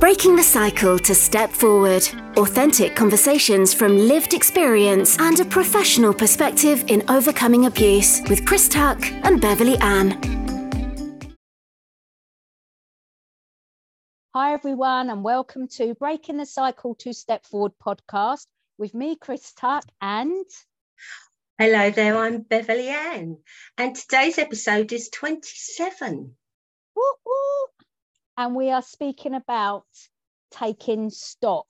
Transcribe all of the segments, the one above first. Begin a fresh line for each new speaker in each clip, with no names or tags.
Breaking the cycle to step forward. Authentic conversations from lived experience and a professional perspective in overcoming abuse with Chris Tuck and Beverley Ann.
Hi, everyone, and welcome to Breaking the Cycle to Step Forward podcast with me, Chris Tuck, and.
Hello there, I'm Beverley Ann, and today's episode is 27.
Woo-woo. And we are speaking about taking stock.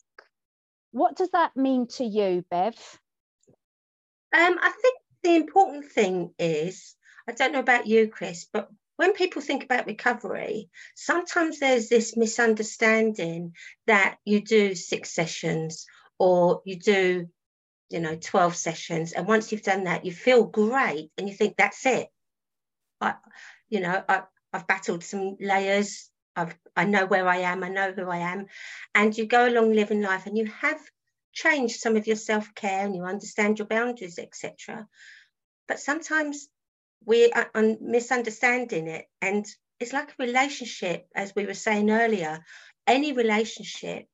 What does that mean to you, Bev?
Um, I think the important thing is I don't know about you, Chris, but when people think about recovery, sometimes there's this misunderstanding that you do six sessions or you do, you know, 12 sessions. And once you've done that, you feel great and you think that's it. I, you know, I, I've battled some layers. I've, I know where I am. I know who I am. And you go along living life and you have changed some of your self care and you understand your boundaries, etc. But sometimes we are misunderstanding it. And it's like a relationship, as we were saying earlier. Any relationship,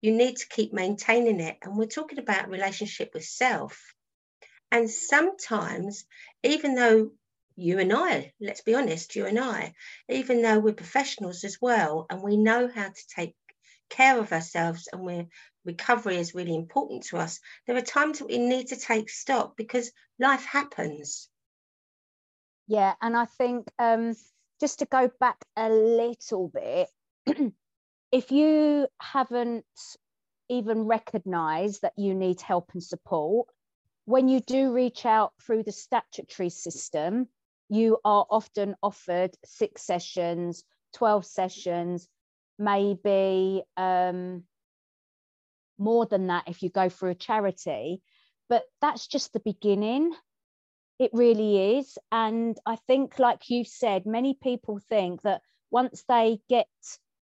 you need to keep maintaining it. And we're talking about relationship with self. And sometimes, even though you and I, let's be honest, you and I, even though we're professionals as well, and we know how to take care of ourselves and we're recovery is really important to us, there are times that we need to take stock because life happens.
Yeah, and I think um, just to go back a little bit, if you haven't even recognized that you need help and support, when you do reach out through the statutory system, you are often offered six sessions, 12 sessions, maybe um, more than that if you go through a charity. But that's just the beginning. It really is. And I think, like you said, many people think that once they get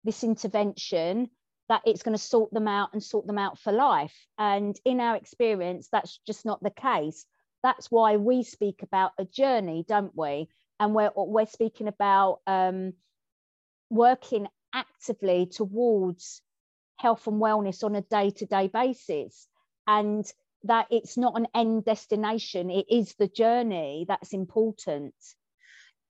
this intervention, that it's going to sort them out and sort them out for life. And in our experience, that's just not the case. That's why we speak about a journey, don't we? And we're, we're speaking about um, working actively towards health and wellness on a day to day basis. And that it's not an end destination, it is the journey that's important.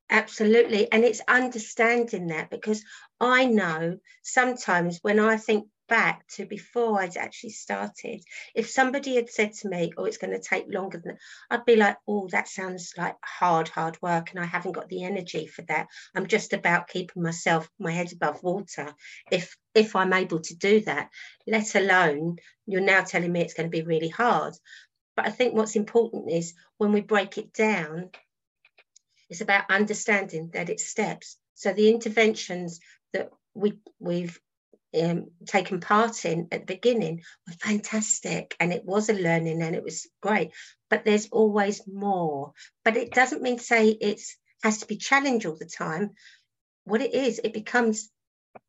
Absolutely. And it's understanding that because I know sometimes when I think back to before I'd actually started, if somebody had said to me, Oh, it's going to take longer than I'd be like, Oh, that sounds like hard, hard work. And I haven't got the energy for that. I'm just about keeping myself, my head above water. If if I'm able to do that, let alone you're now telling me it's going to be really hard. But I think what's important is when we break it down, it's about understanding that it's steps. So the interventions that we we've um, taken part in at the beginning were fantastic and it was a learning and it was great but there's always more but it doesn't mean to say it has to be challenged all the time what it is it becomes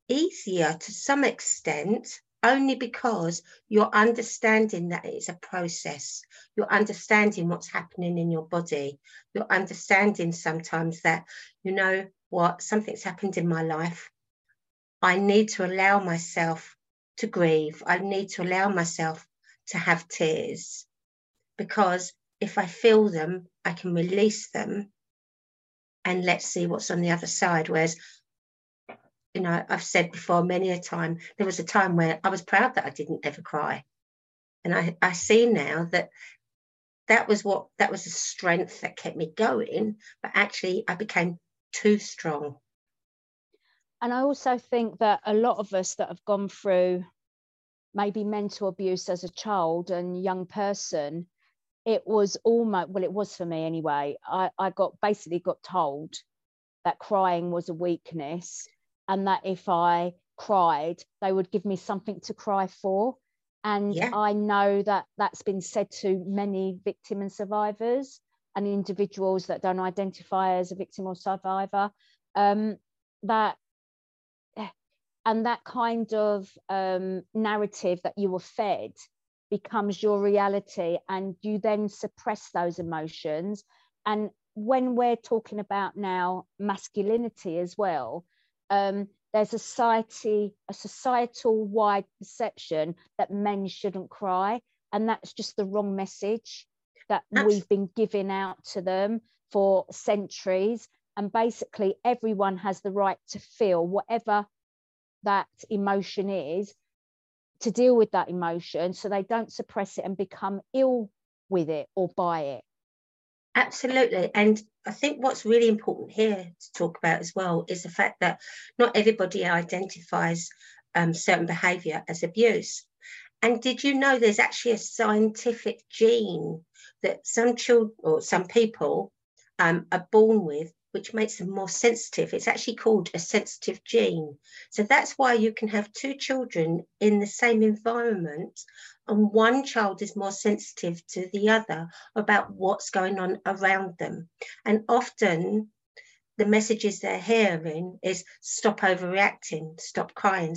easier to some extent only because you're understanding that it's a process. You're understanding what's happening in your body. You're understanding sometimes that, you know what, something's happened in my life. I need to allow myself to grieve. I need to allow myself to have tears because if I feel them, I can release them and let's see what's on the other side. Whereas you know, I've said before many a time, there was a time where I was proud that I didn't ever cry. And I, I see now that that was what that was the strength that kept me going, but actually I became too strong.
And I also think that a lot of us that have gone through maybe mental abuse as a child and young person, it was almost well, it was for me anyway. I, I got basically got told that crying was a weakness and that if I cried, they would give me something to cry for. And yeah. I know that that's been said to many victim and survivors and individuals that don't identify as a victim or survivor. Um, that and that kind of um, narrative that you were fed becomes your reality, and you then suppress those emotions. And when we're talking about now masculinity as well, um, there's a society a societal wide perception that men shouldn't cry and that's just the wrong message that we've been giving out to them for centuries and basically everyone has the right to feel whatever that emotion is to deal with that emotion so they don't suppress it and become ill with it or by it
Absolutely. And I think what's really important here to talk about as well is the fact that not everybody identifies um, certain behaviour as abuse. And did you know there's actually a scientific gene that some children or some people um, are born with, which makes them more sensitive? It's actually called a sensitive gene. So that's why you can have two children in the same environment and one child is more sensitive to the other about what's going on around them. And often the messages they're hearing is stop overreacting, stop crying,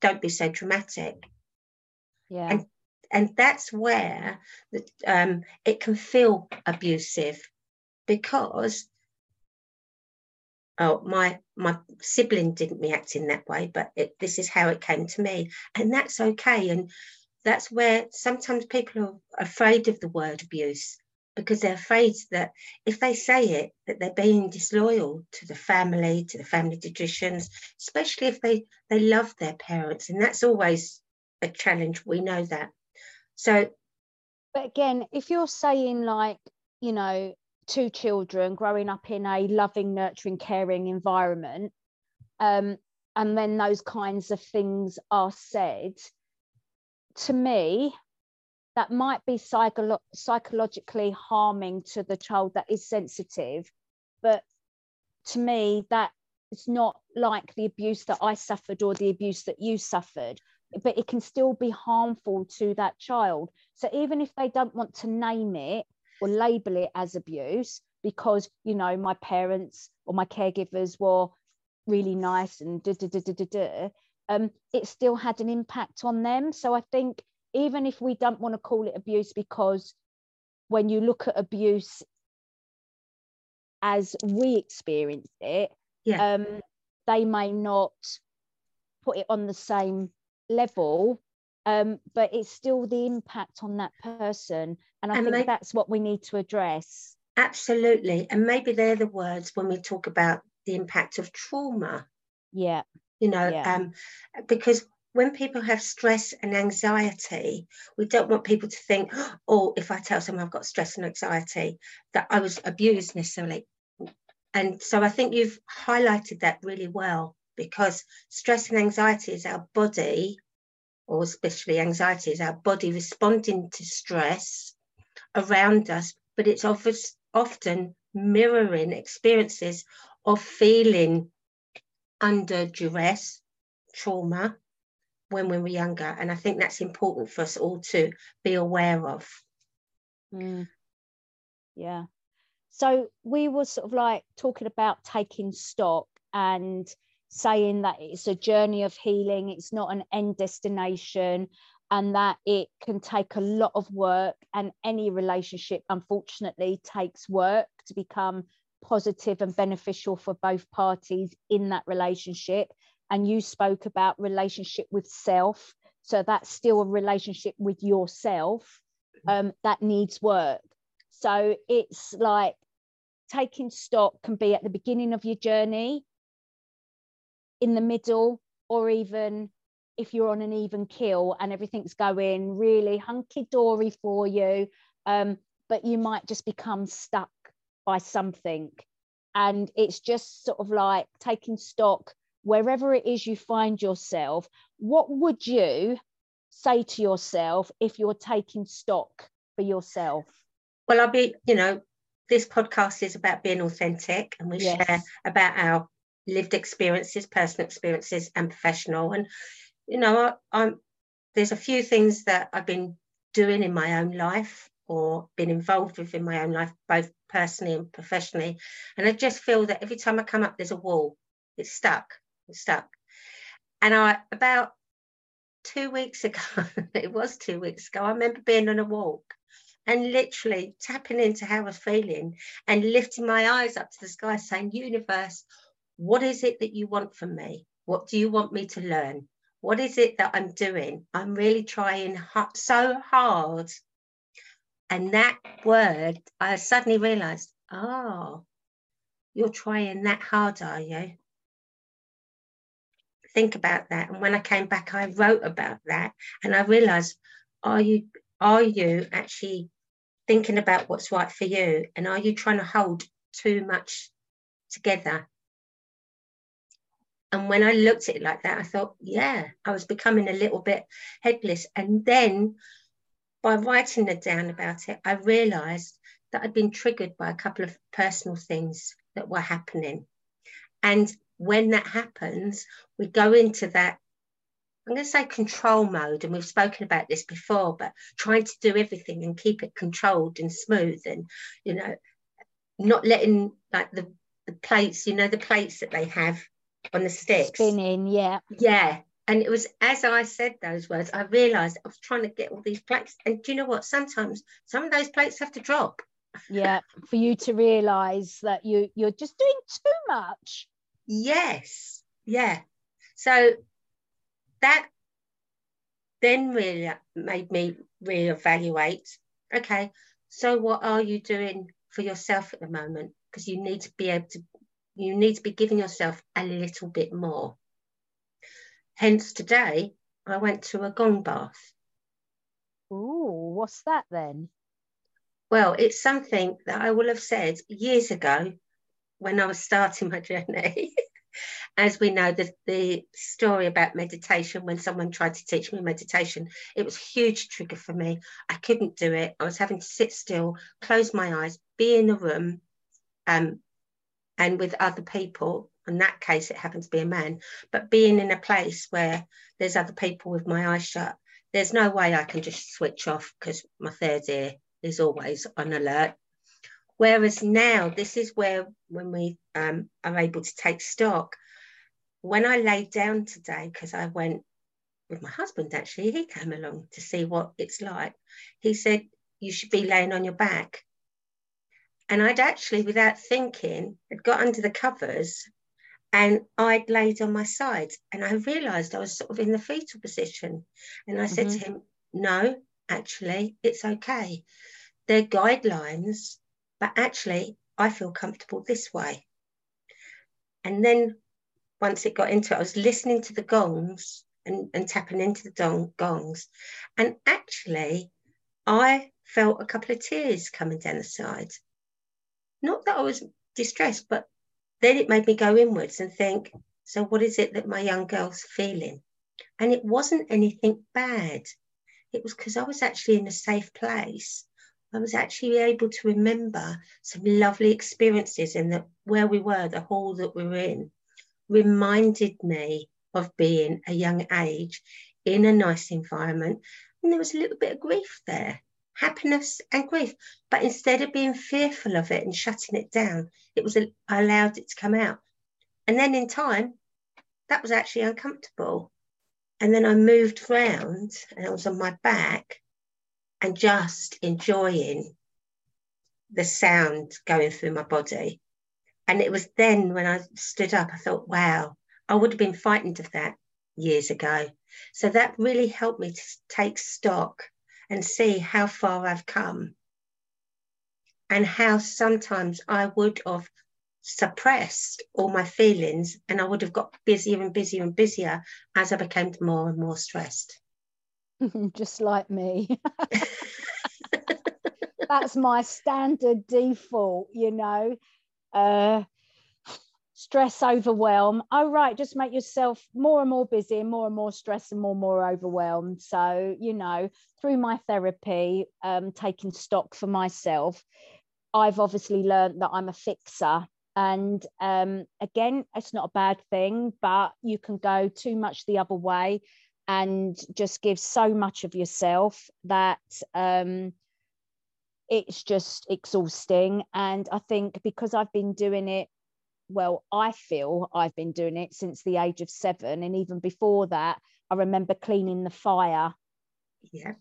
don't be so dramatic.
Yeah.
And, and that's where the, um, it can feel abusive because oh my my sibling didn't react in that way but it, this is how it came to me. And that's okay. And that's where sometimes people are afraid of the word abuse because they're afraid that if they say it that they're being disloyal to the family to the family traditions especially if they they love their parents. And that's always a challenge. We know that. So
but again if you're saying like you know two children growing up in a loving nurturing caring environment um, and then those kinds of things are said to me, that might be psycholo- psychologically harming to the child that is sensitive. But to me, that it's not like the abuse that I suffered or the abuse that you suffered, but it can still be harmful to that child. So even if they don't want to name it or label it as abuse, because you know my parents or my caregivers were really nice and da da da da da, da um, it still had an impact on them. So I think even if we don't want to call it abuse, because when you look at abuse as we experienced it,
yeah.
um, they may not put it on the same level, um, but it's still the impact on that person. And I and think they, that's what we need to address.
Absolutely. And maybe they're the words when we talk about the impact of trauma.
Yeah
you know
yeah.
um, because when people have stress and anxiety we don't want people to think oh if i tell someone i've got stress and anxiety that i was abused necessarily and so i think you've highlighted that really well because stress and anxiety is our body or especially anxiety is our body responding to stress around us but it's often mirroring experiences of feeling under duress, trauma when we were younger. And I think that's important for us all to be aware of.
Mm. Yeah. So we were sort of like talking about taking stock and saying that it's a journey of healing, it's not an end destination, and that it can take a lot of work. And any relationship, unfortunately, takes work to become positive and beneficial for both parties in that relationship and you spoke about relationship with self so that's still a relationship with yourself um, that needs work so it's like taking stock can be at the beginning of your journey in the middle or even if you're on an even kill and everything's going really hunky dory for you um, but you might just become stuck by something. And it's just sort of like taking stock wherever it is you find yourself. What would you say to yourself if you're taking stock for yourself?
Well, I'll be, you know, this podcast is about being authentic and we yes. share about our lived experiences, personal experiences, and professional. And, you know, I, I'm, there's a few things that I've been doing in my own life or been involved with in my own life, both personally and professionally. And I just feel that every time I come up, there's a wall. It's stuck. It's stuck. And I about two weeks ago, it was two weeks ago, I remember being on a walk and literally tapping into how I was feeling and lifting my eyes up to the sky, saying, Universe, what is it that you want from me? What do you want me to learn? What is it that I'm doing? I'm really trying so hard. And that word, I suddenly realized, oh, you're trying that hard, are you? Think about that. And when I came back, I wrote about that and I realized, are you are you actually thinking about what's right for you? And are you trying to hold too much together? And when I looked at it like that, I thought, yeah, I was becoming a little bit headless. And then by writing it down about it, I realized that I'd been triggered by a couple of personal things that were happening. And when that happens, we go into that, I'm going to say control mode. And we've spoken about this before, but trying to do everything and keep it controlled and smooth and, you know, not letting like the, the plates, you know, the plates that they have on the sticks.
Spinning, yeah.
Yeah. And it was as I said those words, I realized I was trying to get all these plates. And do you know what? Sometimes some of those plates have to drop.
Yeah, for you to realize that you you're just doing too much.
Yes. Yeah. So that then really made me reevaluate. Okay, so what are you doing for yourself at the moment? Because you need to be able to you need to be giving yourself a little bit more. Hence, today I went to a gong bath.
Oh, what's that then?
Well, it's something that I will have said years ago when I was starting my journey. As we know, the, the story about meditation, when someone tried to teach me meditation, it was a huge trigger for me. I couldn't do it. I was having to sit still, close my eyes, be in the room, um, and with other people in that case it happens to be a man but being in a place where there's other people with my eyes shut there's no way i can just switch off because my third ear is always on alert. Whereas now this is where when we um, are able to take stock when i laid down today because i went with my husband actually he came along to see what it's like. He said you should be laying on your back and I'd actually, without thinking, had got under the covers and I'd laid on my side. And I realized I was sort of in the fetal position. And I said mm-hmm. to him, No, actually, it's okay. They're guidelines, but actually, I feel comfortable this way. And then once it got into it, I was listening to the gongs and, and tapping into the dong, gongs. And actually, I felt a couple of tears coming down the side not that I was distressed, but then it made me go inwards and think, so what is it that my young girl's feeling? And it wasn't anything bad. It was because I was actually in a safe place. I was actually able to remember some lovely experiences in that where we were, the hall that we were in, reminded me of being a young age in a nice environment. And there was a little bit of grief there happiness and grief. But instead of being fearful of it and shutting it down, it was I allowed it to come out. And then in time, that was actually uncomfortable. And then I moved round and I was on my back and just enjoying the sound going through my body. And it was then when I stood up, I thought, wow, I would have been frightened of that years ago. So that really helped me to take stock and see how far I've come and how sometimes I would have suppressed all my feelings and I would have got busier and busier and busier as I became more and more stressed.
Just like me. That's my standard default, you know. Uh, stress overwhelm. Oh right just make yourself more and more busy and more and more stressed and more and more overwhelmed. So you know through my therapy um, taking stock for myself i've obviously learned that i'm a fixer. And um, again it's not a bad thing but you can go too much the other way and just give so much of yourself that um, it's just exhausting. And i think because i've been doing it well, I feel I've been doing it since the age of seven. And even before that, I remember cleaning the fire
yeah.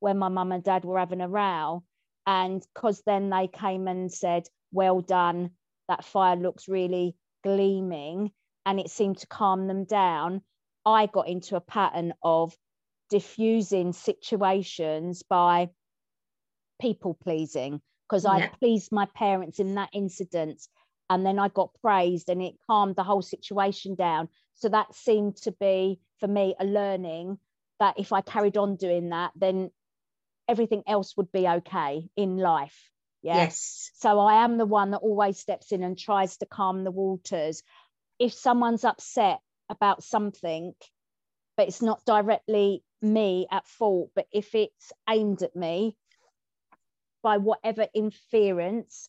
when my mum and dad were having a row. And because then they came and said, Well done, that fire looks really gleaming. and it seemed to calm them down, I got into a pattern of diffusing situations by people pleasing because yeah. I pleased my parents in that incident. And then I got praised and it calmed the whole situation down. So that seemed to be, for me, a learning that if I carried on doing that, then everything else would be okay in life.
Yeah? Yes.
So I am the one that always steps in and tries to calm the waters. If someone's upset about something, but it's not directly me at fault, but if it's aimed at me by whatever inference,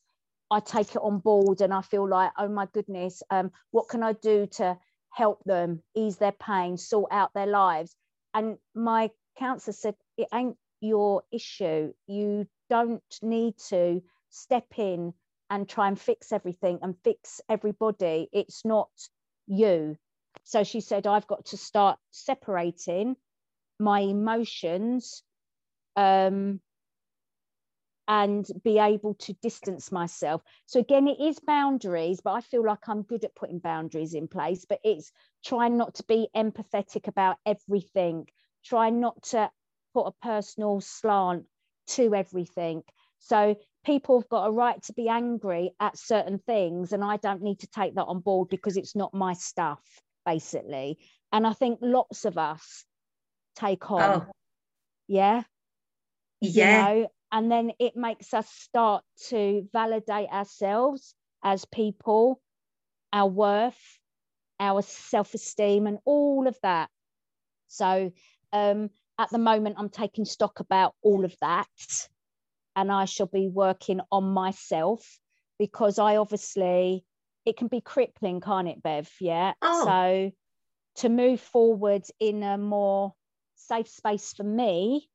I take it on board and I feel like, oh my goodness, um, what can I do to help them ease their pain, sort out their lives? And my counselor said, it ain't your issue. You don't need to step in and try and fix everything and fix everybody. It's not you. So she said, I've got to start separating my emotions um, and be able to distance myself. So again, it is boundaries, but I feel like I'm good at putting boundaries in place, but it's trying not to be empathetic about everything, try not to put a personal slant to everything. So people have got a right to be angry at certain things, and I don't need to take that on board because it's not my stuff, basically. And I think lots of us take on. Oh. Yeah.
Yeah.
You know, and then it makes us start to validate ourselves as people, our worth, our self esteem, and all of that. So, um, at the moment, I'm taking stock about all of that. And I shall be working on myself because I obviously, it can be crippling, can't it, Bev? Yeah. Oh. So, to move forward in a more safe space for me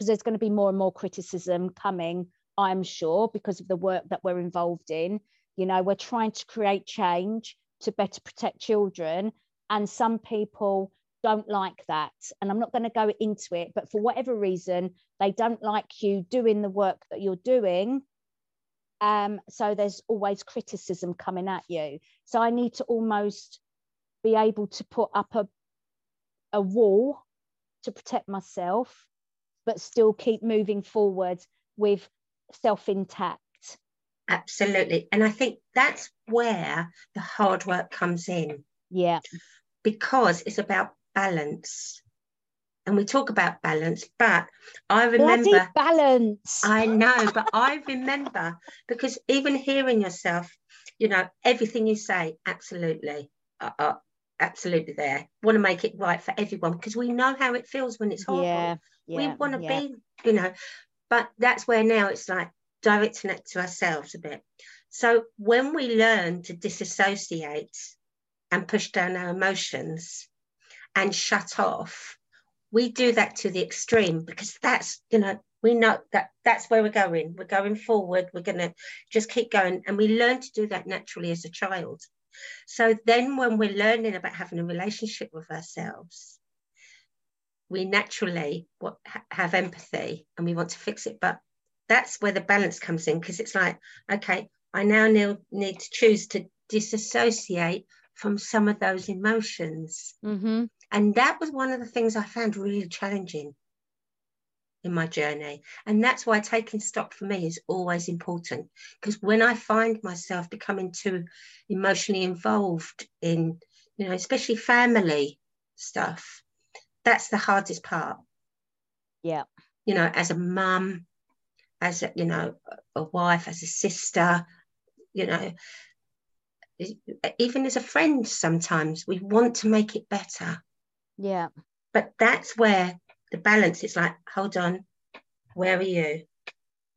because there's going to be more and more criticism coming i'm sure because of the work that we're involved in. You know we're trying to create change to better protect children and some people don't like that and i'm not going to go into it but for whatever reason they don't like you doing the work that you're doing um, so there's always criticism coming at you. So i need to almost be able to put up a, a wall to protect myself, but still keep moving forward with self intact.
Absolutely. And I think that's where the hard work comes in.
Yeah.
Because it's about balance. And we talk about balance, but I remember
Bloody balance.
I know, but I remember because even hearing yourself, you know, everything you say, absolutely. Uh, uh, absolutely there. Want to make it right for everyone because we know how it feels when it's horrible. Yeah, yeah, we want to yeah. be, you know, but that's where now it's like directing it to ourselves a bit. So when we learn to disassociate and push down our emotions and shut off, we do that to the extreme because that's, you know, we know that that's where we're going. We're going forward. We're going to just keep going. And we learn to do that naturally as a child. So then, when we're learning about having a relationship with ourselves, we naturally have empathy and we want to fix it. But that's where the balance comes in because it's like, okay, I now need to choose to disassociate from some of those emotions.
Mm-hmm.
And that was one of the things I found really challenging in my journey. And that's why taking stock for me is always important. Because when I find myself becoming too emotionally involved in, you know, especially family stuff, that's the hardest part.
Yeah.
You know, as a mum, as a, you know, a wife, as a sister, you know, even as a friend, sometimes we want to make it better.
Yeah.
But that's where the balance it's like hold on where are you?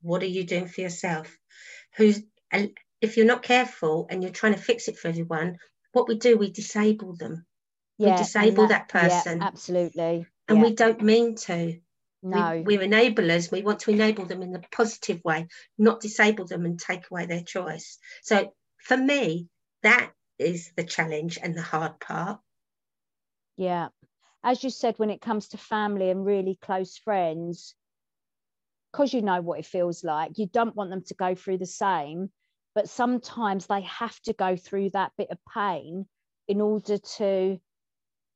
What are you doing for yourself? Who's and if you're not careful and you're trying to fix it for everyone what we do we disable them. Yeah, we disable that, that, person.
yeah, absolutely.
And yeah. we don't mean to.
No.
we, we're enablers. We want to enable them in a positive way not disable them and take away their choice. So for me that is the challenge and the hard part.
Yeah as you said, when it comes to family and really close friends, because you know what it feels like, you don't want them to go through the same. But sometimes they have to go through that bit of pain in order to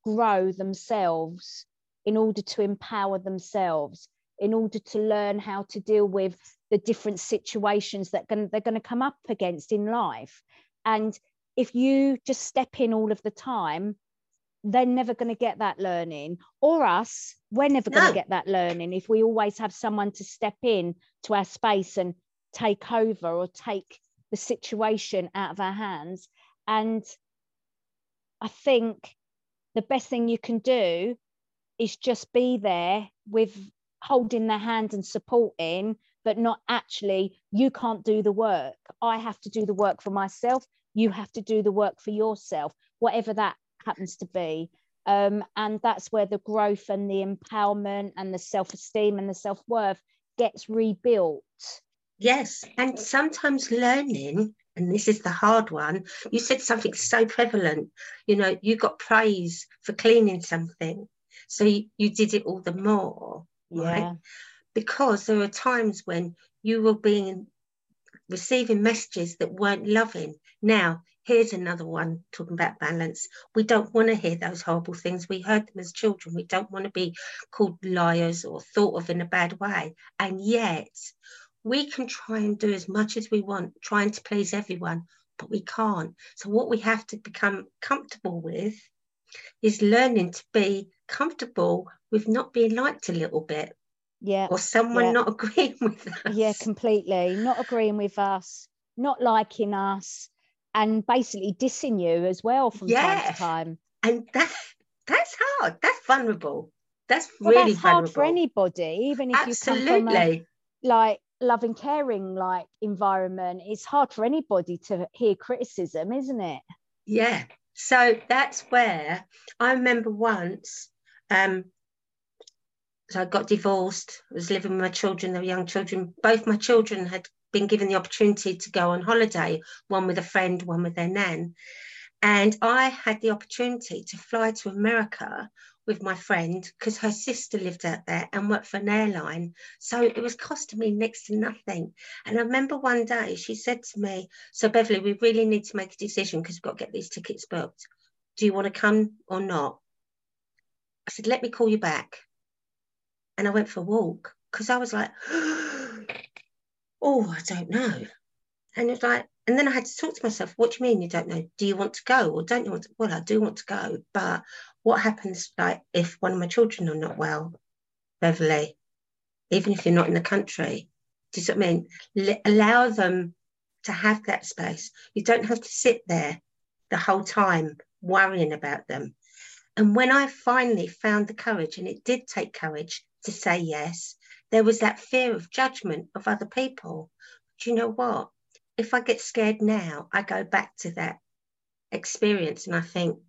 grow themselves, in order to empower themselves, in order to learn how to deal with the different situations that they're going to come up against in life. And if you just step in all of the time, they're never going to get that learning. Or us, we're never no. going to get that learning if we always have someone to step in to our space and take over or take the situation out of our hands. And I think the best thing you can do is just be there with holding their hand and supporting, but not actually, you can't do the work. I have to do the work for myself. You have to do the work for yourself, whatever that happens to be. Um, and that's where the growth and the empowerment and the self esteem and the self worth gets rebuilt.
Yes. And sometimes learning, and this is the hard one, you said something so prevalent. You know, you got praise for cleaning something. So you, you did it all the more. Right? Yeah. Because there are times when you were being receiving messages that weren't loving. Now, here's another one talking about balance. We don't want to hear those horrible things. We heard them as children. We don't want to be called liars or thought of in a bad way. And yet, we can try and do as much as we want, trying to please everyone, but we can't. So, what we have to become comfortable with is learning to be comfortable with not being liked a little bit.
Yeah.
Or someone
yeah.
not agreeing with us.
Yeah, completely. Not agreeing with us, not liking us, and basically dissing you as well from yeah. time to time.
And that that's hard. That's vulnerable. That's well, really that's vulnerable.
hard for anybody, even if Absolutely. you come from a, like loving, caring like environment. It's hard for anybody to hear criticism, isn't it?
Yeah. So that's where I remember once. Um, so I got divorced. I was living with my children, they were young children. Both my children had been given the opportunity to go on holiday, one with a friend, one with their nan. And I had the opportunity to fly to America with my friend because her sister lived out there and worked for an airline. So it was costing me next to nothing. And I remember one day she said to me, So, Beverley, we really need to make a decision because we've got to get these tickets booked. Do you want to come or not? I said, Let me call you back. And I went for a walk because I was like, oh, I don't know. And it's like, and then I had to talk to myself, what do you mean you don't know? Do you want to go or don't you want to? Well, I do want to go, but what happens like if one of my children are not well, Beverley, even if you're not in the country? Do you know what I mean? L- allow them to have that space. You don't have to sit there the whole time worrying about them. And when I finally found the courage, and it did take courage to say yes, there was that fear of judgment of other people. Do you know what? If I get scared now, I go back to that experience and I think,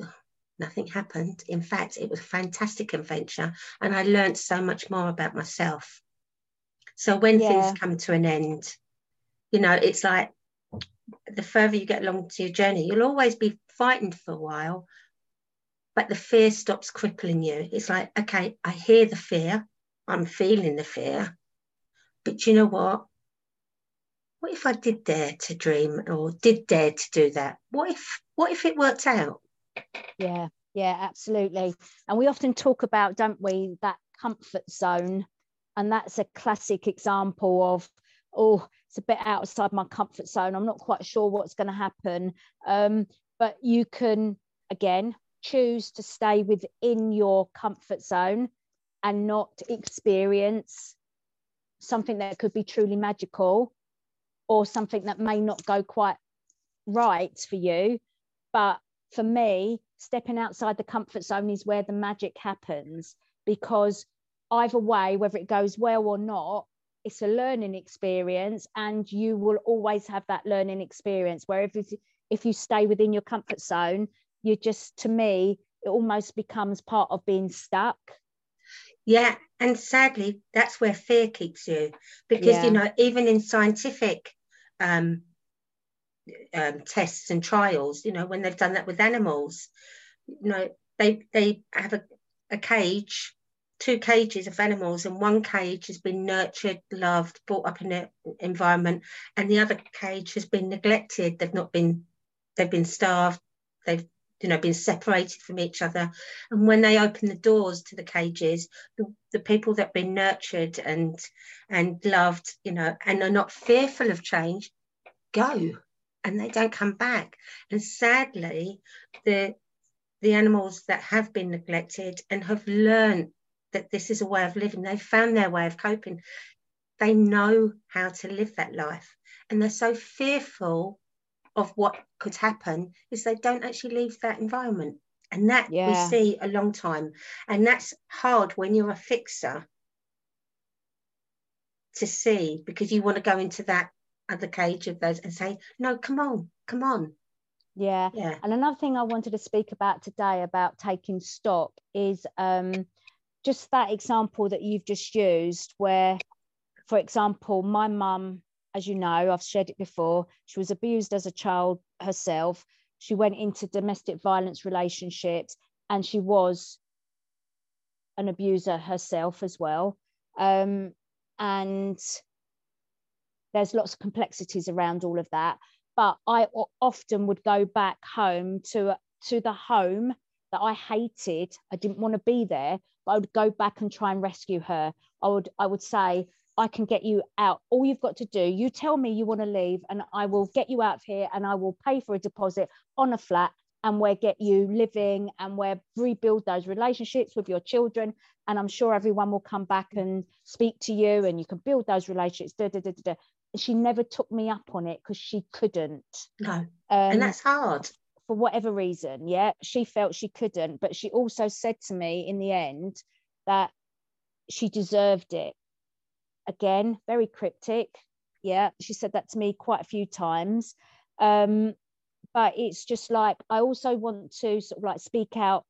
oh, nothing happened. In fact, it was a fantastic adventure and I learned so much more about myself. So when yeah. things come to an end, you know, it's like the further you get along to your journey, you'll always be frightened for a while, but the fear stops crippling you. It's like, okay, I hear the fear, I'm feeling the fear. But you know what? What if I did dare to dream or did dare to do that? What if what if it worked out?
Yeah, yeah, absolutely. And we often talk about, don't we, that comfort zone. And that's a classic example of, oh, it's a bit outside my comfort zone. I'm not quite sure what's going to happen. Um, but you can, again, choose to stay within your comfort zone and not experience something that could be truly magical or something that may not go quite right for you. But for me, stepping outside the comfort zone is where the magic happens because either way, whether it goes well or not, it's a learning experience and you will always have that learning experience where if, if you stay within your comfort zone, you just, to me, it almost becomes part of being stuck
yeah, and sadly, that's where fear keeps you because yeah. you know even in scientific um, um, tests and trials, you know when they've done that with animals, you know they they have a, a cage, two cages of animals, and one cage has been nurtured, loved, brought up in an environment, and the other cage has been neglected. They've not been they've been starved, they've you know, being separated from each other. And when they open the doors to the cages, the, the people that have been nurtured and and loved, you know, and are not fearful of change, go and they don't come back. And sadly, the the animals that have been neglected and have learned that this is a way of living, they've found their way of coping. They know how to live that life. And they're so fearful of what could happen is they don't actually leave that environment. And that yeah. we see a long time. And that's hard when you're a fixer to see because you want to go into that other cage of those and say, no, come on, come on.
Yeah. yeah. And another thing I wanted to speak about today about taking stock is um, just that example that you've just used, where, for example, my mum as you know, I've shared it before. She was abused as a child herself. She went into domestic violence relationships and she was an abuser herself as well. Um, and there's lots of complexities around all of that. But I often would go back home to, to the home that I hated. I didn't want to be there, but I would go back and try and rescue her. I would I would say, I can get you out. All you've got to do, you tell me you want to leave, and I will get you out of here and I will pay for a deposit on a flat and we'll get you living and we'll rebuild those relationships with your children. And I'm sure everyone will come back and speak to you and you can build those relationships. Da, da, da, da. She never took me up on it because she couldn't.
No. Um, and that's hard.
For whatever reason, yeah, she felt she couldn't. But she also said to me in the end that she deserved it again, very cryptic. Yeah, she said that to me quite a few times. Um, but it's just like I also want to sort of like speak out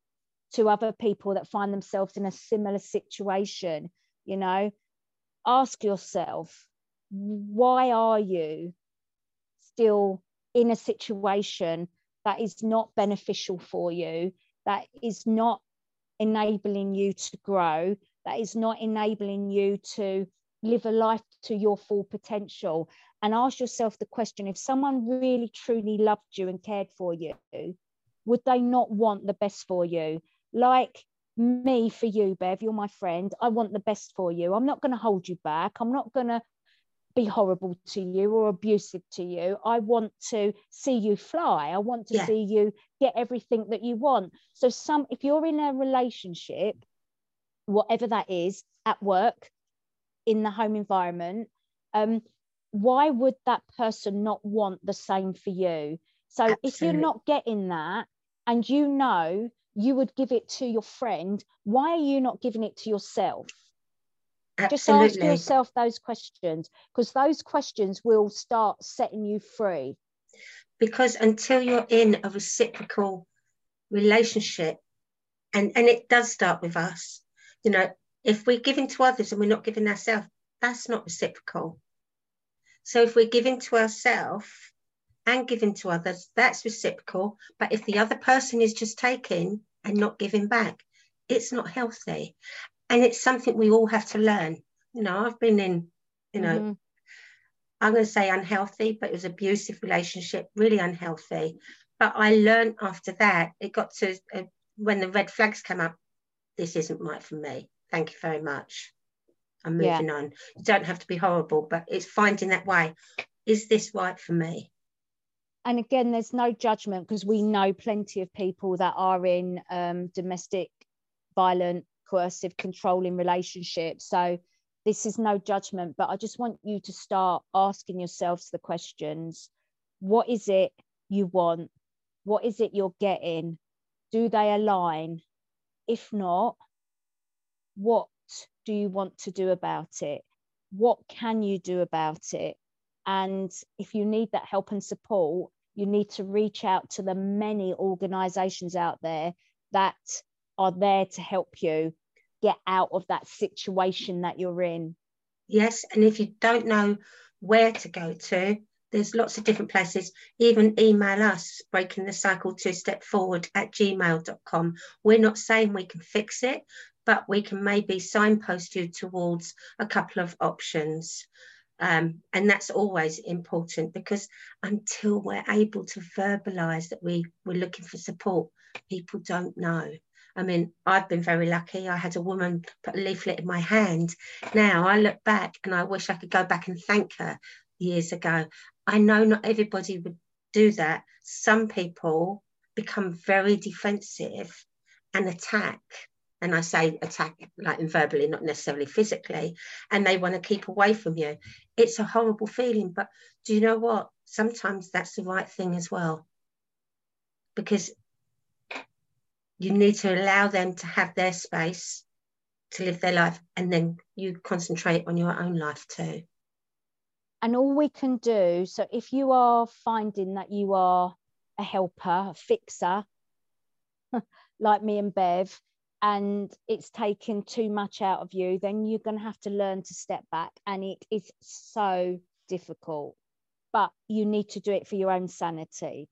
to other people that find themselves in a similar situation. You know, ask yourself, why are you still in a situation that is not beneficial for you, that is not enabling you to grow, that is not enabling you to live a life to your full potential and ask yourself the question if someone really truly loved you and cared for you would they not want the best for you? Like me for you bev you're my friend. I want the best for you. I'm not going to hold you back. I'm not going to be horrible to you or abusive to you. I want to see you fly. I want to yeah. see you get everything that you want. So some if you're in a relationship whatever that is at work in the home environment um, why would that person not want the same for you so Absolutely. if you're not getting that and you know you would give it to your friend why are you not giving it to yourself Absolutely. just ask yourself those questions because those questions will start setting you free
because until you're in a reciprocal relationship and and it does start with us you know if we're giving to others and we're not giving ourselves, that's not reciprocal. So if we're giving to ourselves and giving to others, that's reciprocal. But if the other person is just taking and not giving back, it's not healthy. And it's something we all have to learn. You know, I've been in, you know, mm-hmm. I'm going to say unhealthy, but it was abusive relationship, really unhealthy. But I learned after that, it got to uh, when the red flags came up, this isn't right for me. Thank you very much. I'm moving yeah. on. You don't have to be horrible, but it's finding that way. Is this right for me?
And again, there's no judgment because we know plenty of people that are in um, domestic, violent, coercive, controlling relationships. So this is no judgment, but I just want you to start asking yourselves the questions What is it you want? What is it you're getting? Do they align? If not, what do you want to do about it? What can you do about it? And if you need that help and support, you need to reach out to the many organizations out there that are there to help you get out of that situation that you're in.
Yes. And if you don't know where to go to, there's lots of different places. Even email us, breaking the cycle to step forward at gmail.com. We're not saying we can fix it, but we can maybe signpost you towards a couple of options. Um, and that's always important because until we're able to verbalize that we, we're looking for support, people don't know. I mean, I've been very lucky. I had a woman put a leaflet in my hand. Now I look back and I wish I could go back and thank her years ago. I know not everybody would do that. Some people become very defensive and attack. And I say attack like verbally, not necessarily physically, and they want to keep away from you. It's a horrible feeling, but do you know what? Sometimes that's the right thing as well. Because you need to allow them to have their space to live their life and then you concentrate on your own life too
and all we can do so if you are finding that you are a helper a fixer like me and bev and it's taken too much out of you then you're going to have to learn to step back and it is so difficult but you need to do it for your own sanity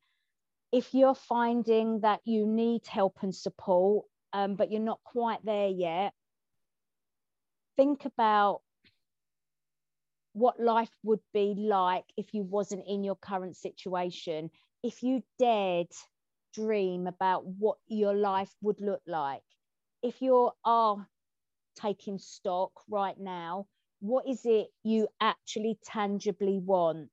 if you're finding that you need help and support, um, but you're not quite there yet, think about what life would be like if you wasn't in your current situation. If you dared dream about what your life would look like, if you are taking stock right now, what is it you actually tangibly want?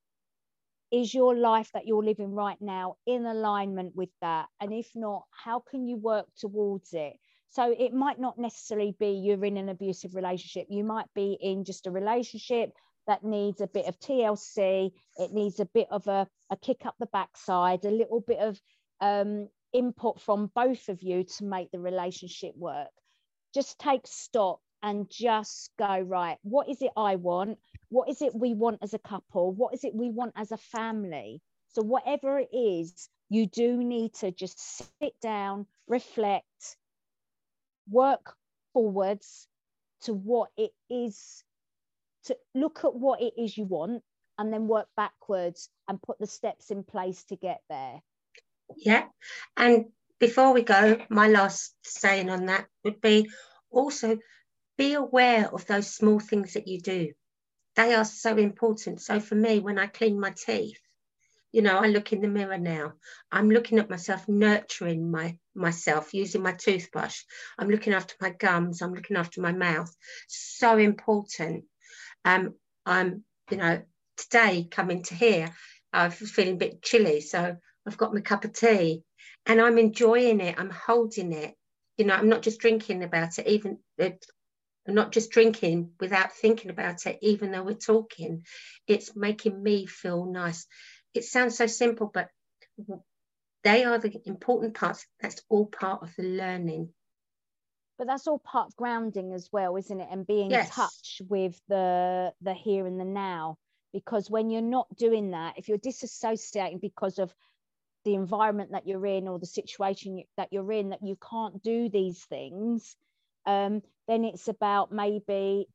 is your life that you're living right now in alignment with that? And if not how can you work towards it? So it might not necessarily be you're in an abusive relationship. You might be in just a relationship that needs a bit of tlc it needs a bit of a, a kick up the backside a little bit of um, input from both of you to make the relationship work. Just take stock and just go right what is it i want? What is it we want as a couple? What is it we want as a family? So whatever it is you do need to just sit down reflect work forwards to what it is to look at what it is you want and then work backwards and put the steps in place to get there
yeah and before we go my last saying on that would be also be aware of those small things that you do. They are so important. So for me, when I clean my teeth, you know, I look in the mirror now. I'm looking at myself, nurturing my myself, using my toothbrush. I'm looking after my gums. I'm looking after my mouth. So important. Um, I'm, you know, today coming to here, I was feeling a bit chilly, so I've got my cup of tea, and I'm enjoying it. I'm holding it. You know, I'm not just drinking about it. Even uh, I'm not just drinking without thinking about it, even though we're talking. It's making me feel nice. It sounds so simple, but they are the important parts. That's all part of the learning.
But that's all part of grounding as well, isn't it? And being yes. in touch with the the here and the now. Because when you're not doing that, if you're disassociating because of the environment that you're in or the situation that you're in, that you can't do these things, um, then it's about maybe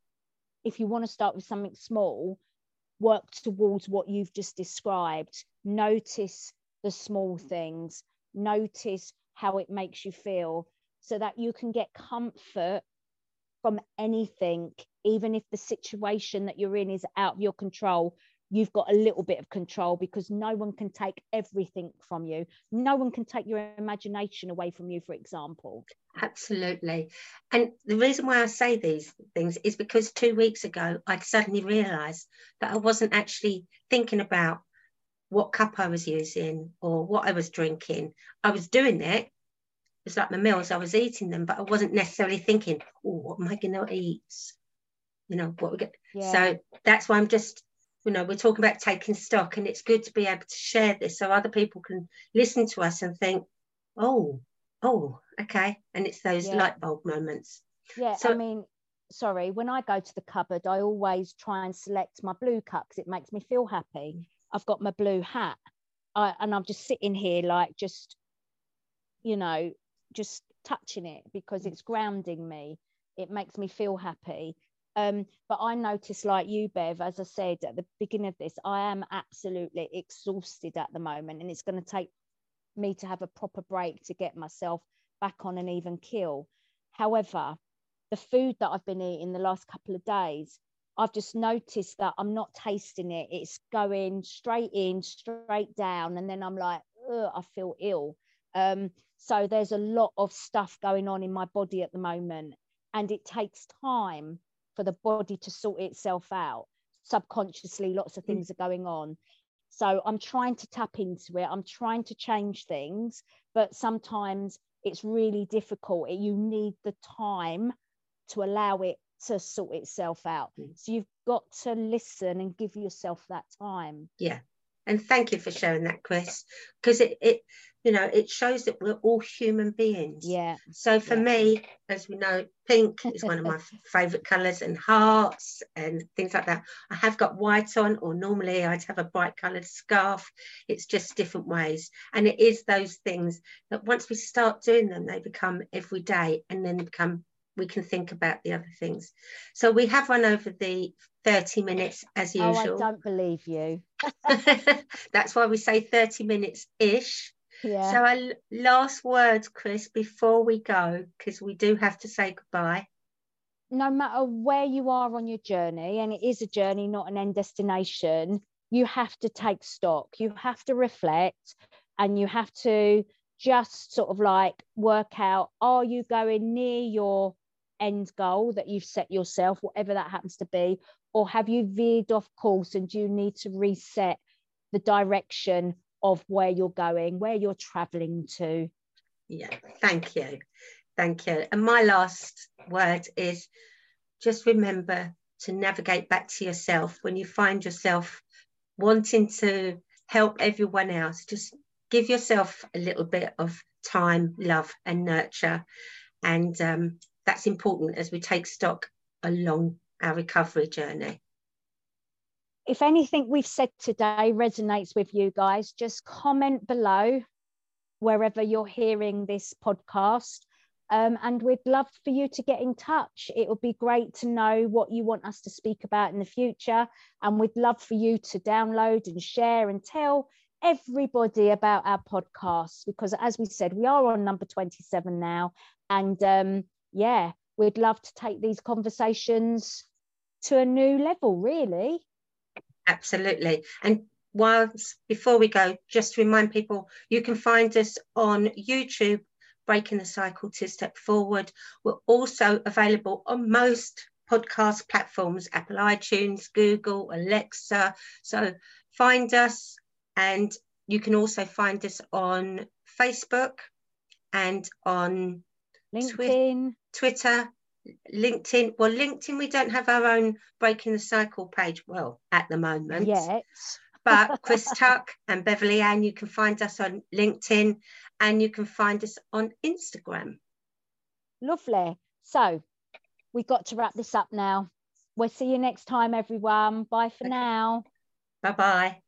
if you want to start with something small, work towards what you've just described. Notice the small things, notice how it makes you feel so that you can get comfort from anything, even if the situation that you're in is out of your control you've got a little bit of control because no one can take everything from you. No one can take your imagination away from you, for example.
Absolutely. And the reason why I say these things is because two weeks ago, I suddenly realized that I wasn't actually thinking about what cup I was using or what I was drinking. I was doing it. It's like my meals, I was eating them, but I wasn't necessarily thinking, oh, what am I going to eat? You know, what we get. Yeah. So that's why I'm just you know we're talking about taking stock and it's good to be able to share this so other people can listen to us and think oh oh okay. And it's those yeah. light bulb moments.
Yeah so i mean sorry when i go to the cupboard i always try and select my blue cup because it makes me feel happy. I've got my blue hat. I, and i'm just sitting here like just you know just touching it because mm. it's grounding me. It makes me feel happy um, but I noticed, like you, Bev, as I said at the beginning of this, I am absolutely exhausted at the moment, and it's going to take me to have a proper break to get myself back on an even kill. However, the food that I've been eating the last couple of days, I've just noticed that I'm not tasting it. It's going straight in, straight down, and then I'm like, I feel ill. Um, So there's a lot of stuff going on in my body at the moment. And it takes time for the body to sort itself out. Subconsciously, lots of mm. things are going on. So I'm trying to tap into it. I'm trying to change things, but sometimes it's really difficult. You need the time to allow it to sort itself out. Mm. So you've got to listen and give yourself that time.
Yeah. And thank you for sharing that, Chris, because it, it, you know, it shows that we're all human beings.
Yeah.
So for yeah. me, as we know, pink is one of my favorite colors and hearts and things like that. I have got white on, or normally I'd have a bright colored scarf. It's just different ways. And it is those things that once we start doing them, they become every day and then become we can think about the other things. So we have run over the 30 minutes as usual. Oh,
I don't believe you.
That's why we say 30 minutes ish.
Yeah.
So our last words, Chris, before we go, because we do have to say goodbye.
No matter where you are on your journey, and it is a journey, not an end destination, you have to take stock. You have to reflect and you have to just sort of like work out are you going near your end goal that you've set yourself, whatever that happens to be? Or have you veered off course and do you need to reset the direction of where you're going, where you're traveling to?
Yeah, thank you. Thank you. And my last word is just remember to navigate back to yourself when you find yourself wanting to help everyone else. Just give yourself a little bit of time, love, and nurture. And um, that's important as we take stock along our recovery journey.
If anything we've said today resonates with you guys, just comment below wherever you're hearing this podcast. Um, and we'd love for you to get in touch. It would be great to know what you want us to speak about in the future. And we'd love for you to download and share and tell everybody about our podcast because, as we said, we are on number 27 now. And um, yeah, we'd love to take these conversations to a new level, really.
Absolutely. And whilst before we go, just to remind people, you can find us on YouTube, Breaking the Cycle to Step Forward. We're also available on most podcast platforms Apple iTunes, Google, Alexa. So find us, and you can also find us on Facebook and on
LinkedIn,
Twitter, LinkedIn. Well, LinkedIn, we don't have our own Breaking the Cycle page. Well, at the moment.
Yet.
but Chris Tuck and Beverley Ann, you can find us on LinkedIn and you can find us on Instagram.
Lovely. So we've got to wrap this up now. We'll see you next time, everyone. Bye for okay. now.
Bye bye.